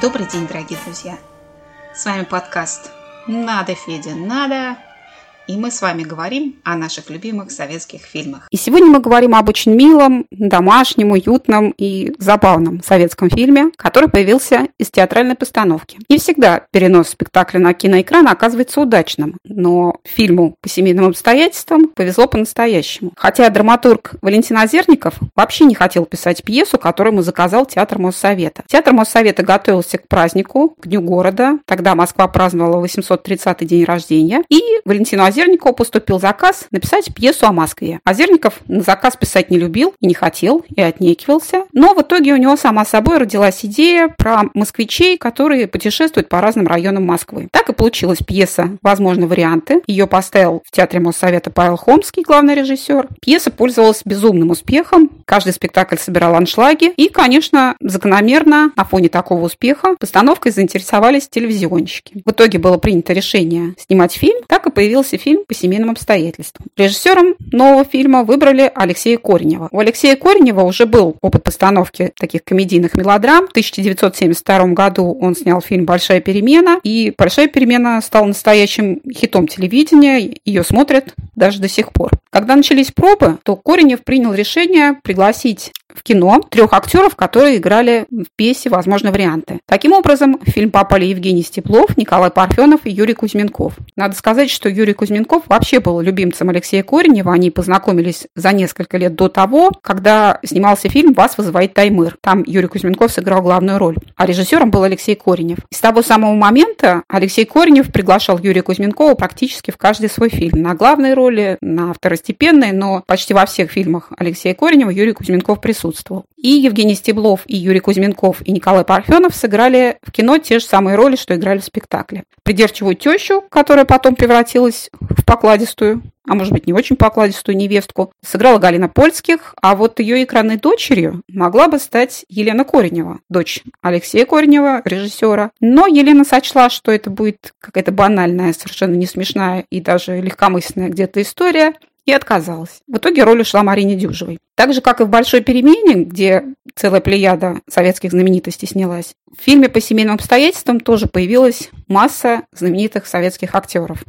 Добрый день, дорогие друзья! С вами подкаст «Надо, Федя, надо!» И мы с вами говорим о наших любимых советских фильмах. И сегодня мы говорим об очень милом, домашнем, уютном и забавном советском фильме, который появился из театральной постановки. Не всегда перенос спектакля на киноэкран оказывается удачным, но фильму по семейным обстоятельствам повезло по-настоящему. Хотя драматург Валентин Озерников вообще не хотел писать пьесу, которую ему заказал Театр Моссовета. Театр Моссовета готовился к празднику, к Дню города. Тогда Москва праздновала 830-й день рождения. И Валентину Озерникову Озерникову поступил заказ написать пьесу о Москве. Озерников на заказ писать не любил и не хотел, и отнекивался. Но в итоге у него сама собой родилась идея про москвичей, которые путешествуют по разным районам Москвы. Так и получилась пьеса «Возможны варианты». Ее поставил в Театре Моссовета Павел Хомский, главный режиссер. Пьеса пользовалась безумным успехом. Каждый спектакль собирал аншлаги. И, конечно, закономерно на фоне такого успеха постановкой заинтересовались телевизионщики. В итоге было принято решение снимать фильм. Так и появился фильм фильм по семейным обстоятельствам. Режиссером нового фильма выбрали Алексея Коренева. У Алексея Коренева уже был опыт постановки таких комедийных мелодрам. В 1972 году он снял фильм «Большая перемена», и «Большая перемена» стала настоящим хитом телевидения, ее смотрят даже до сих пор. Когда начались пробы, то Коренев принял решение пригласить в кино трех актеров, которые играли в пьесе «Возможно, варианты». Таким образом, в фильм попали Евгений Степлов, Николай Парфенов и Юрий Кузьменков. Надо сказать, что Юрий Кузьменков вообще был любимцем Алексея Коренева. Они познакомились за несколько лет до того, когда снимался фильм «Вас вызывает Таймыр». Там Юрий Кузьменков сыграл главную роль, а режиссером был Алексей Коренев. И с того самого момента Алексей Коренев приглашал Юрия Кузьменкова практически в каждый свой фильм. На главной роли, на второстепенной, но почти во всех фильмах Алексея Коренева Юрий Кузьменков присутствовал присутствовал. И Евгений Стеблов, и Юрий Кузьменков, и Николай Парфенов сыграли в кино те же самые роли, что играли в спектакле. Придирчивую тещу, которая потом превратилась в покладистую, а может быть не очень покладистую невестку, сыграла Галина Польских, а вот ее экранной дочерью могла бы стать Елена Коренева, дочь Алексея Коренева, режиссера. Но Елена сочла, что это будет какая-то банальная, совершенно не смешная и даже легкомысленная где-то история, и отказалась. В итоге роль ушла Марине Дюжевой. Так же, как и в «Большой перемене», где целая плеяда советских знаменитостей снялась, в фильме «По семейным обстоятельствам» тоже появилась масса знаменитых советских актеров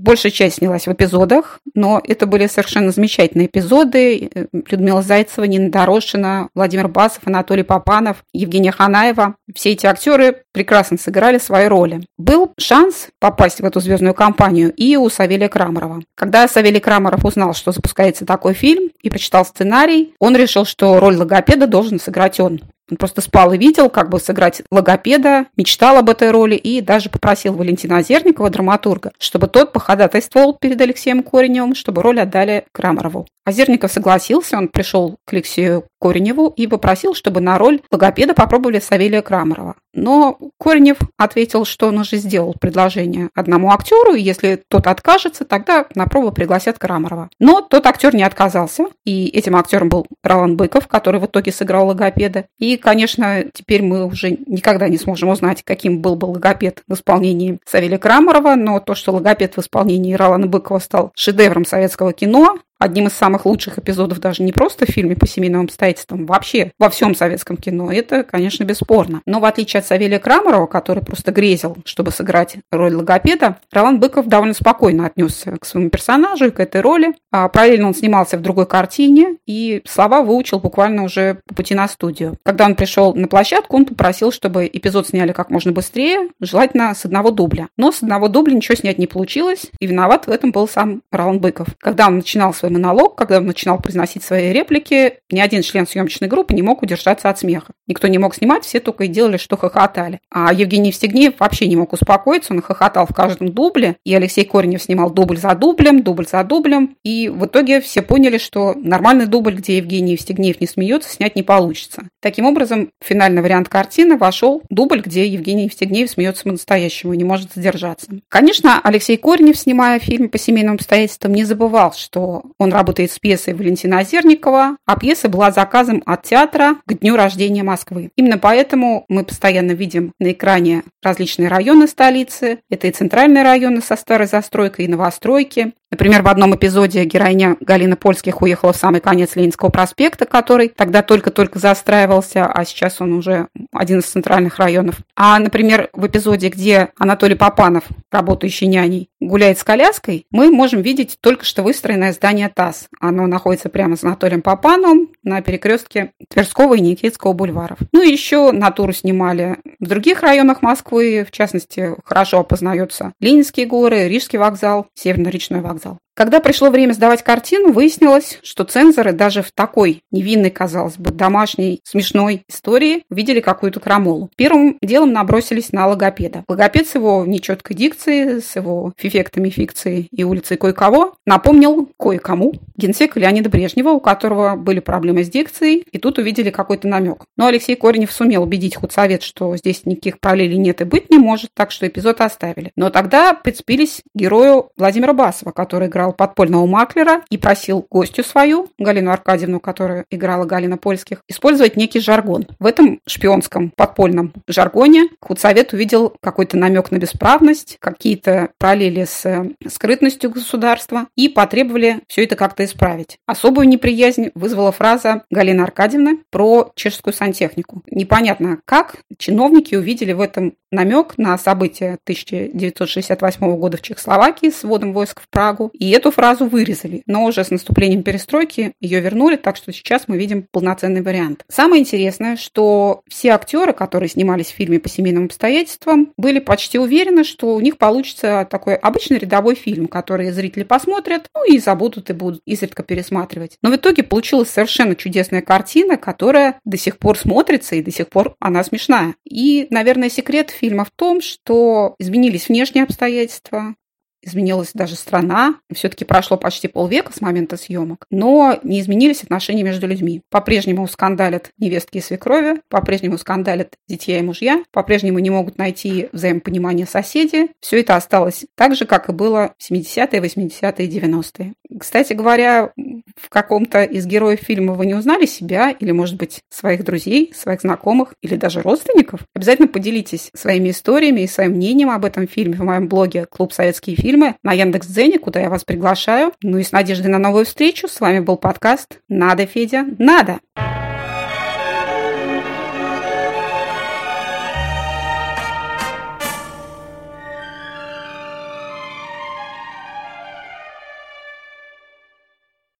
большая часть снялась в эпизодах, но это были совершенно замечательные эпизоды. Людмила Зайцева, Нина Дорошина, Владимир Басов, Анатолий Попанов, Евгения Ханаева. Все эти актеры прекрасно сыграли свои роли. Был шанс попасть в эту звездную компанию и у Савелия Крамарова. Когда Савелий Крамаров узнал, что запускается такой фильм и прочитал сценарий, он решил, что роль логопеда должен сыграть он. Он просто спал и видел, как бы сыграть логопеда, мечтал об этой роли и даже попросил Валентина Озерникова, драматурга, чтобы тот походатайствовал перед Алексеем Кореневым, чтобы роль отдали Крамарову. Озерников согласился, он пришел к Алексею Кореневу и попросил, чтобы на роль логопеда попробовали Савелия Крамарова. Но Коренев ответил, что он уже сделал предложение одному актеру, и если тот откажется, тогда на пробу пригласят Крамарова. Но тот актер не отказался, и этим актером был Ролан Быков, который в итоге сыграл логопеда. И, конечно, теперь мы уже никогда не сможем узнать, каким был бы логопед в исполнении Савелия Крамарова, но то, что логопед в исполнении Ролана Быкова стал шедевром советского кино, одним из самых лучших эпизодов даже не просто в фильме по семейным обстоятельствам, вообще во всем советском кино. Это, конечно, бесспорно. Но в отличие от Савелия Крамарова, который просто грезил, чтобы сыграть роль логопеда, Ролан Быков довольно спокойно отнесся к своему персонажу и к этой роли. А параллельно он снимался в другой картине и слова выучил буквально уже по пути на студию. Когда он пришел на площадку, он попросил, чтобы эпизод сняли как можно быстрее, желательно с одного дубля. Но с одного дубля ничего снять не получилось, и виноват в этом был сам Ролан Быков. Когда он начинал свой монолог, когда он начинал произносить свои реплики, ни один член съемочной группы не мог удержаться от смеха. Никто не мог снимать, все только и делали, что хохотали. А Евгений Евстигнеев вообще не мог успокоиться, он хохотал в каждом дубле, и Алексей Коренев снимал дубль за дублем, дубль за дублем, и в итоге все поняли, что нормальный дубль, где Евгений Евстигнеев не смеется, снять не получится. Таким образом, в финальный вариант картины вошел дубль, где Евгений Евстигнеев смеется по-настоящему и не может задержаться. Конечно, Алексей Коренев, снимая фильм по семейным обстоятельствам, не забывал, что он работает с пьесой Валентина Озерникова, а пьеса была заказом от театра к дню рождения Москвы. Именно поэтому мы постоянно видим на экране различные районы столицы. Это и центральные районы со старой застройкой, и новостройки. Например, в одном эпизоде героиня Галина Польских уехала в самый конец Ленинского проспекта, который тогда только-только застраивался, а сейчас он уже один из центральных районов. А, например, в эпизоде, где Анатолий Попанов, работающий няней, гуляет с коляской, мы можем видеть только что выстроенное здание ТАСС. Оно находится прямо с Анатолием Попановым на перекрестке Тверского и Никитского бульваров. Ну и еще натуру снимали в других районах Москвы, в частности, хорошо опознается Ленинские горы, Рижский вокзал, Северно-речной вокзал. Когда пришло время сдавать картину, выяснилось, что цензоры даже в такой невинной, казалось бы, домашней, смешной истории увидели какую-то крамолу. Первым делом набросились на логопеда. Логопед с его нечеткой дикцией, с его эффектами фикции и улицей кое-кого напомнил кое-кому генсека Леонида Брежнева, у которого были проблемы с дикцией, и тут увидели какой-то намек. Но Алексей Коренев сумел убедить худсовет, что здесь никаких параллелей нет и быть не может, так что эпизод оставили. Но тогда прицепились герою Владимира Басова, который играл играл подпольного маклера и просил гостью свою, Галину Аркадьевну, которая играла Галина Польских, использовать некий жаргон. В этом шпионском подпольном жаргоне худсовет увидел какой-то намек на бесправность, какие-то параллели с э, скрытностью государства и потребовали все это как-то исправить. Особую неприязнь вызвала фраза Галины Аркадьевны про чешскую сантехнику. Непонятно, как чиновники увидели в этом намек на события 1968 года в Чехословакии с вводом войск в Прагу и эту фразу вырезали, но уже с наступлением перестройки ее вернули, так что сейчас мы видим полноценный вариант. Самое интересное, что все актеры, которые снимались в фильме по семейным обстоятельствам, были почти уверены, что у них получится такой обычный рядовой фильм, который зрители посмотрят, ну и забудут и будут изредка пересматривать. Но в итоге получилась совершенно чудесная картина, которая до сих пор смотрится и до сих пор она смешная. И, наверное, секрет фильма в том, что изменились внешние обстоятельства, изменилась даже страна. Все-таки прошло почти полвека с момента съемок, но не изменились отношения между людьми. По-прежнему скандалят невестки и свекрови, по-прежнему скандалят детья и мужья, по-прежнему не могут найти взаимопонимание соседи. Все это осталось так же, как и было в 70-е, 80-е, 90-е. Кстати говоря, в каком-то из героев фильма вы не узнали себя или, может быть, своих друзей, своих знакомых или даже родственников? Обязательно поделитесь своими историями и своим мнением об этом фильме в моем блоге «Клуб Советские фильмы» фильмы на Яндекс.Дзене, куда я вас приглашаю. Ну и с надеждой на новую встречу. С вами был подкаст «Надо, Федя, надо!»